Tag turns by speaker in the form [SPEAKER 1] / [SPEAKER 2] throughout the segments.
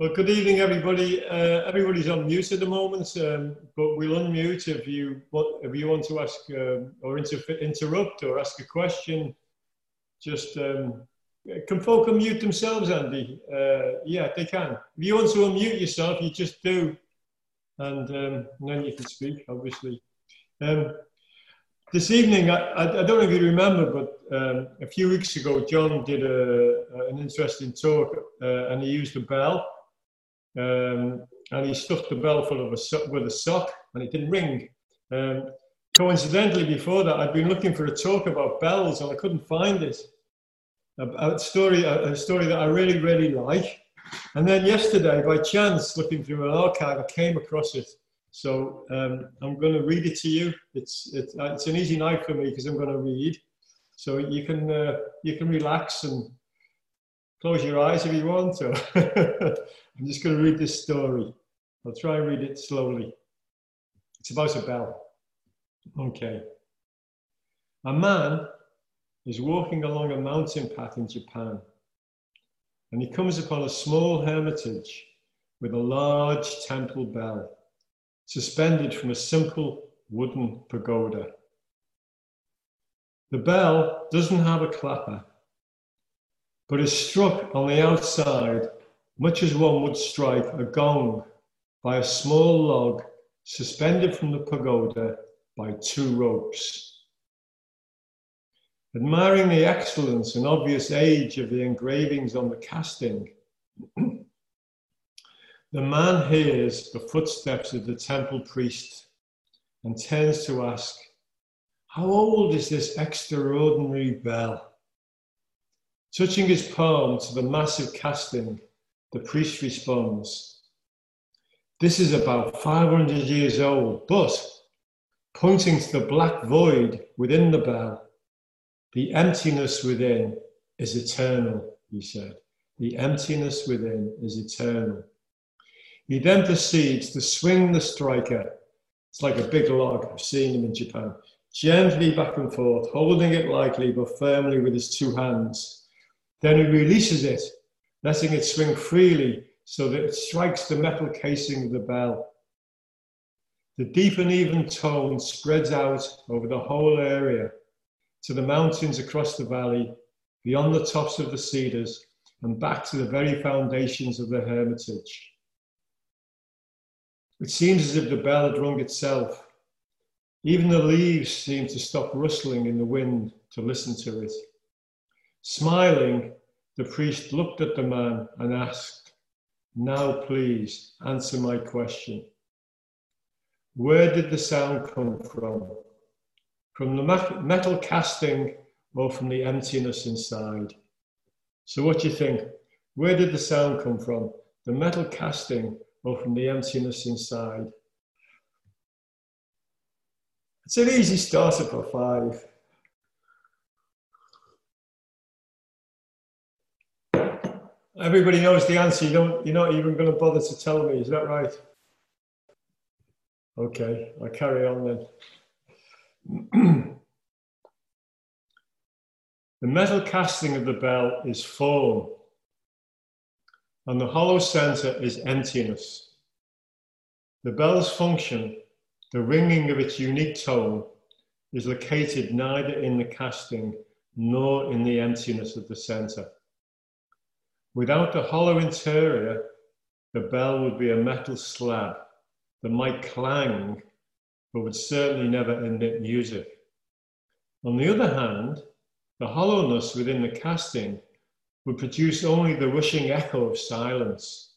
[SPEAKER 1] Well, good evening, everybody. Uh, everybody's on mute at the moment, um, but we'll unmute if you want, if you want to ask um, or inter interrupt or ask a question. Just um, can folk unmute themselves, Andy? Uh, yeah, they can. If you want to unmute yourself, you just do, and, um, and then you can speak, obviously. Um, this evening, I, I, don't know if you remember, but um, a few weeks ago, John did a, an interesting talk uh, and he used a bell. Um, and he stuffed the bell full of a with a sock and it didn't ring. Um, coincidentally, before that, I'd been looking for a talk about bells and I couldn't find it. A, a story, a, a story that I really, really like. And then yesterday, by chance, looking through an archive, I came across it. So um, I'm going to read it to you. It's, it's, uh, it's an easy night for me because I'm going to read. So you can, uh, you can relax and close your eyes if you want to. I'm just going to read this story. I'll try and read it slowly. It's about a bell. Okay. A man is walking along a mountain path in Japan and he comes upon a small hermitage with a large temple bell suspended from a simple wooden pagoda. The bell doesn't have a clapper, but is struck on the outside much as one would strike a gong by a small log suspended from the pagoda by two ropes. Admiring the excellence and obvious age of the engravings on the casting, The man hears the footsteps of the temple priest and turns to ask, How old is this extraordinary bell? Touching his palm to the massive casting, the priest responds, This is about 500 years old, but pointing to the black void within the bell, the emptiness within is eternal, he said. The emptiness within is eternal. He then proceeds to swing the striker. It's like a big log. I've seen him in Japan. Gently back and forth, holding it lightly but firmly with his two hands. Then he releases it, letting it swing freely so that it strikes the metal casing of the bell. The deep and even tone spreads out over the whole area to the mountains across the valley, beyond the tops of the cedars, and back to the very foundations of the hermitage. It seems as if the bell had rung itself. Even the leaves seem to stop rustling in the wind to listen to it. Smiling, the priest looked at the man and asked, Now please answer my question. Where did the sound come from? From the metal casting or from the emptiness inside? So, what do you think? Where did the sound come from? The metal casting or from the emptiness inside. It's an easy starter for five. Everybody knows the answer. You don't, you're not even going to bother to tell me. Is that right? Okay, I'll carry on then. the metal casting of the bell is form and the hollow center is emptiness. The bell's function, the ringing of its unique tone, is located neither in the casting nor in the emptiness of the center. Without the hollow interior, the bell would be a metal slab that might clang, but would certainly never emit music. On the other hand, the hollowness within the casting would produce only the rushing echo of silence.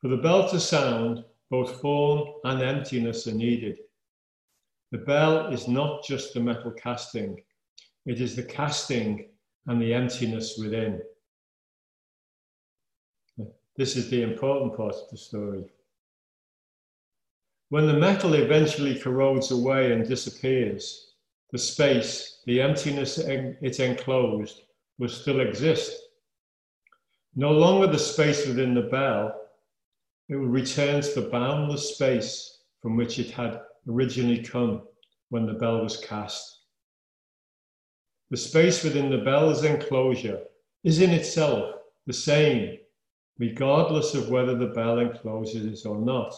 [SPEAKER 1] For the bell to sound, both form and emptiness are needed. The bell is not just the metal casting, it is the casting and the emptiness within. This is the important part of the story. When the metal eventually corrodes away and disappears, the space, the emptiness it enclosed, will still exist. No longer the space within the bell, it will return to the boundless space from which it had originally come when the bell was cast. The space within the bell's enclosure is in itself the same regardless of whether the bell encloses it or not.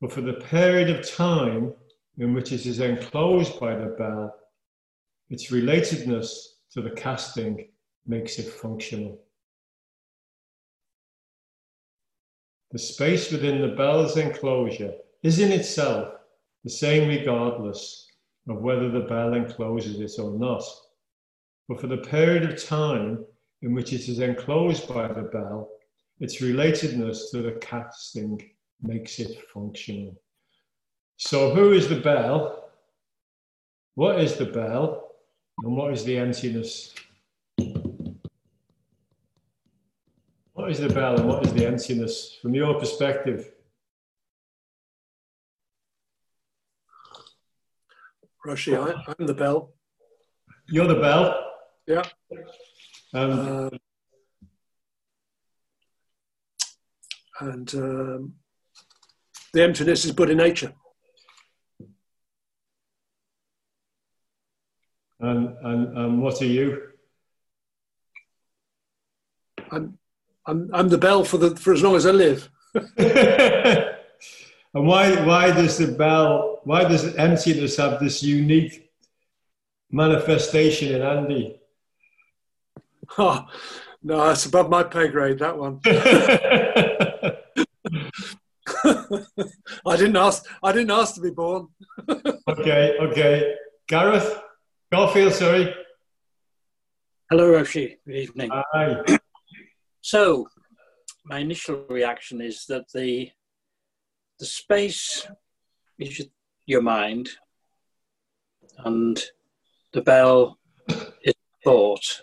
[SPEAKER 1] But for the period of time in which it is enclosed by the bell, its relatedness to the casting makes it functional. The space within the bell's enclosure is in itself the same regardless of whether the bell encloses it or not. But for the period of time in which it is enclosed by the bell, its relatedness to the casting makes it functional. So, who is the bell? What is the bell? And what is the emptiness? What is the bell and what is the emptiness from your perspective?
[SPEAKER 2] Roshi, I, am the bell.
[SPEAKER 1] You're the bell?
[SPEAKER 2] Yeah.
[SPEAKER 1] Um, uh,
[SPEAKER 2] and um, the emptiness is Buddha nature.
[SPEAKER 1] And, and, and what are you?
[SPEAKER 2] I'm, I'm, I'm the bell for, the, for as long as I live.
[SPEAKER 1] and why, why does the bell, why does emptiness have this unique manifestation in Andy?
[SPEAKER 2] Oh, no, that's above my pay grade, that one. I didn't ask. I didn't ask to be born.
[SPEAKER 1] okay, okay. Gareth, Garfield, sorry.
[SPEAKER 3] Hello, Roshi. Good evening.
[SPEAKER 1] Hi.
[SPEAKER 3] So, my initial reaction is that the the space is your mind, and the bell is thought.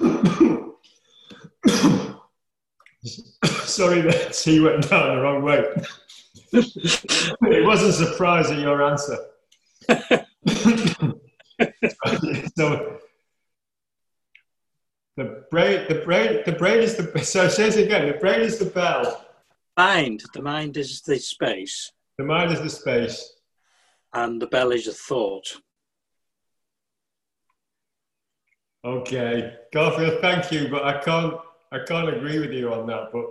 [SPEAKER 1] Sorry that he went down the wrong way. it wasn't surprised at your answer. so the brain, the brain, the brain is the. So says again, the brain is the bell.
[SPEAKER 3] Mind, the mind is the space.
[SPEAKER 1] The mind is the space.
[SPEAKER 3] And the bell is a thought.
[SPEAKER 1] Okay, Garfield, thank you, but I can't, I can't agree with you on that. But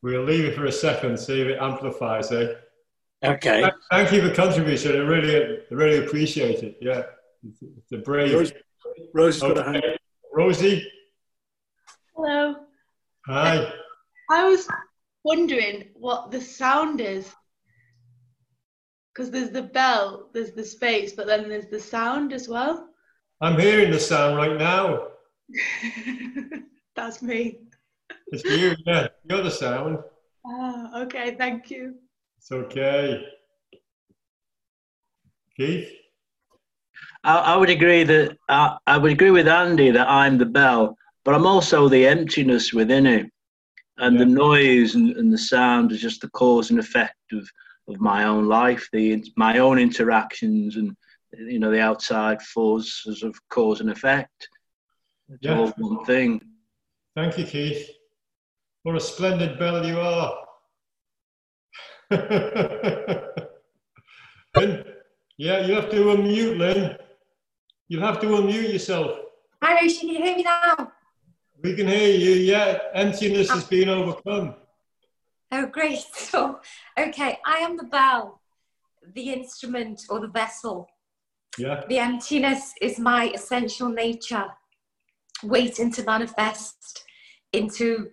[SPEAKER 1] we'll leave it for a second, see if it amplifies. Eh?
[SPEAKER 3] Okay.
[SPEAKER 1] Thank you for contribution. I really, I really appreciate it. Yeah, it's a brave.
[SPEAKER 2] Rose, Rosie's okay. got a hand.
[SPEAKER 1] Rosie.
[SPEAKER 4] Hello.
[SPEAKER 1] Hi.
[SPEAKER 4] I was wondering what the sound is. Because there's the bell, there's the space, but then there's the sound as well.
[SPEAKER 1] I'm hearing the sound right now.
[SPEAKER 4] That's me.
[SPEAKER 1] It's you, yeah. You're the sound.
[SPEAKER 4] Ah, okay, thank you.
[SPEAKER 1] It's okay. Keith?
[SPEAKER 5] I, I would agree that I, I would agree with Andy that I'm the bell, but I'm also the emptiness within it. And yeah. the noise and, and the sound is just the cause and effect of, of my own life, the my own interactions and you know the outside fuzz as of cause and effect. It's yeah. all one thing.
[SPEAKER 1] Thank you, Keith. What a splendid bell you are. Lynn, yeah, you have to unmute, Lynn. You'll have to unmute yourself.
[SPEAKER 6] Hi, Roshi, can you hear me now?
[SPEAKER 1] We can hear you, yeah. Emptiness has been overcome.
[SPEAKER 6] Oh, great. So, okay, I am the bell, the instrument or the vessel.
[SPEAKER 1] Yeah.
[SPEAKER 6] The emptiness is my essential nature, waiting to manifest into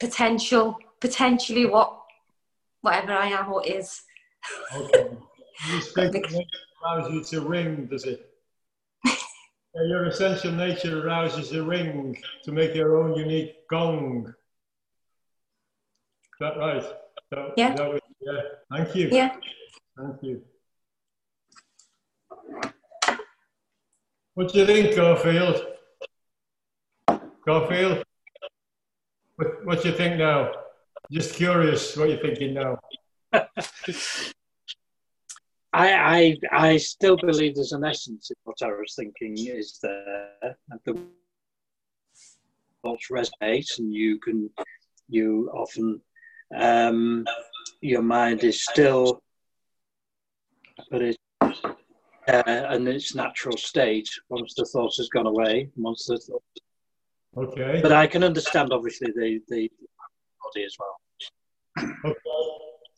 [SPEAKER 6] potential, potentially what, whatever I am or is.
[SPEAKER 1] Okay. Allows you to ring, does it? your essential nature arouses a ring to make your own unique gong. Is that right? That,
[SPEAKER 6] yeah.
[SPEAKER 1] That yeah. Thank you.
[SPEAKER 6] Yeah.
[SPEAKER 1] Thank you. What do you think, Garfield? Garfield? What, what do you think now? Just curious what you're thinking now.
[SPEAKER 3] I, I, I still believe there's an essence in what I was thinking is there. The thoughts resonate, and you can, you often, um, your mind is still, but it uh, in its natural state once the thought has gone away. Once the thought,
[SPEAKER 1] Okay.
[SPEAKER 3] but I can understand obviously the the body as well.
[SPEAKER 1] Okay.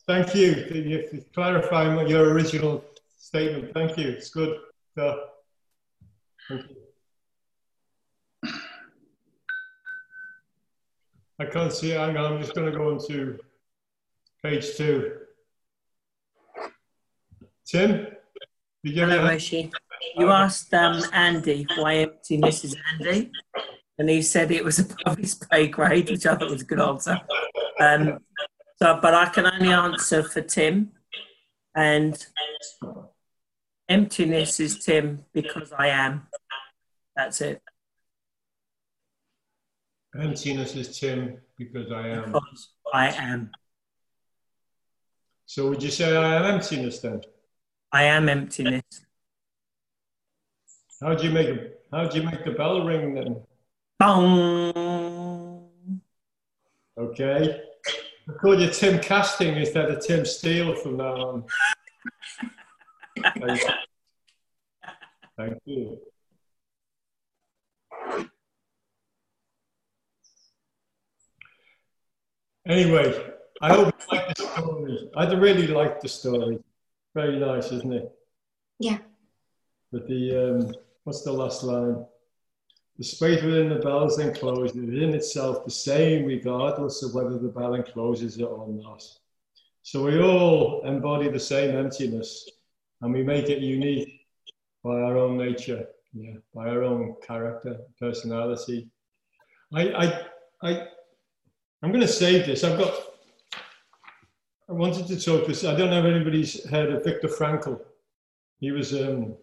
[SPEAKER 1] Thank you. Clarifying your original statement. Thank you. It's good. Uh, thank you. I can't see it. Hang on. I'm just going to go into page two. Tim,
[SPEAKER 7] Hello, Roshi. You asked um, Andy why emptiness is Andy, and he said it was above his pay grade, which I thought was a good answer. Um, so, but I can only answer for Tim, and emptiness is Tim because I am. That's it.
[SPEAKER 1] emptiness is Tim because I am.
[SPEAKER 7] Because I am.
[SPEAKER 1] So would you say I am emptiness then?
[SPEAKER 7] I am emptiness.
[SPEAKER 1] How do you make a, how do you make the bell ring then?
[SPEAKER 7] Bong.
[SPEAKER 1] Okay. I call you Tim Casting instead of Tim Steele from now on. Thank you. Thank you. Anyway, I hope you like the story. I really like the story. Very nice, isn't it?
[SPEAKER 6] Yeah.
[SPEAKER 1] But the um, what's the last line? The space within the bell is enclosed is in itself the same, regardless of whether the bell encloses it or not. So we all embody the same emptiness, and we make it unique by our own nature, yeah, by our own character, personality. I, I, I, I'm going to save this. I've got. I wanted to talk this. I don't know if anybody's heard of Viktor Frankl. He was um,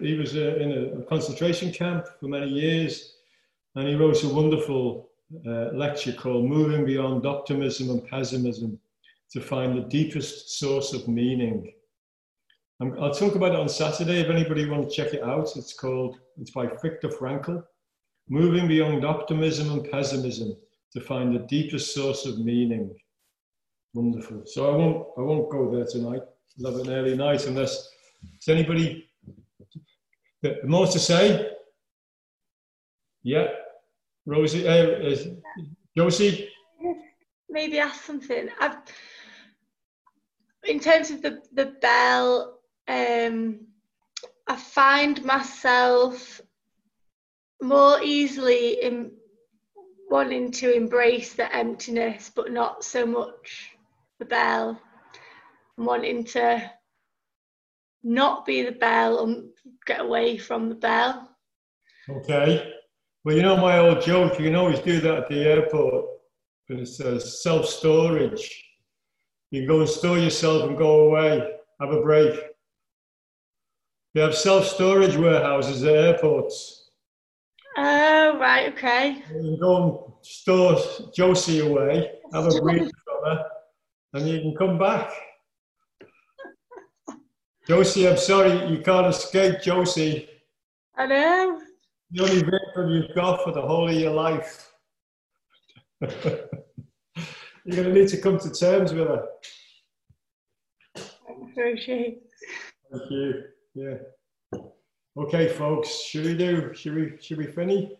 [SPEAKER 1] he was uh, in a concentration camp for many years, and he wrote a wonderful uh, lecture called "Moving Beyond Optimism and Pessimism to Find the Deepest Source of Meaning." i will talk about it on Saturday. If anybody wants to check it out, it's called. It's by Viktor Frankl, "Moving Beyond Optimism and Pessimism to Find the Deepest Source of Meaning." Wonderful. So I won't. I won't go there tonight. Love an early night unless. Does anybody more to say? Yeah. Rosie, uh, uh, Josie?
[SPEAKER 4] Maybe ask something. I've, in terms of the, the bell, um, I find myself more easily in wanting to embrace the emptiness, but not so much the bell. I'm wanting to not be the bell and get away from the bell.
[SPEAKER 1] Okay. Well, you know my old joke, you can always do that at the airport. And it says uh, self storage. You can go and store yourself and go away, have a break. You have self storage warehouses at airports.
[SPEAKER 4] Oh, right, okay.
[SPEAKER 1] You can go and store Josie away, have a break from her, and you can come back. Josie, I'm sorry, you can't escape Josie.
[SPEAKER 4] I know.
[SPEAKER 1] The only vehicle you've got for the whole of your life. You're going to need to come to terms with her. Thank you. Yeah. Okay, folks, should we do? Should we? Should we finish?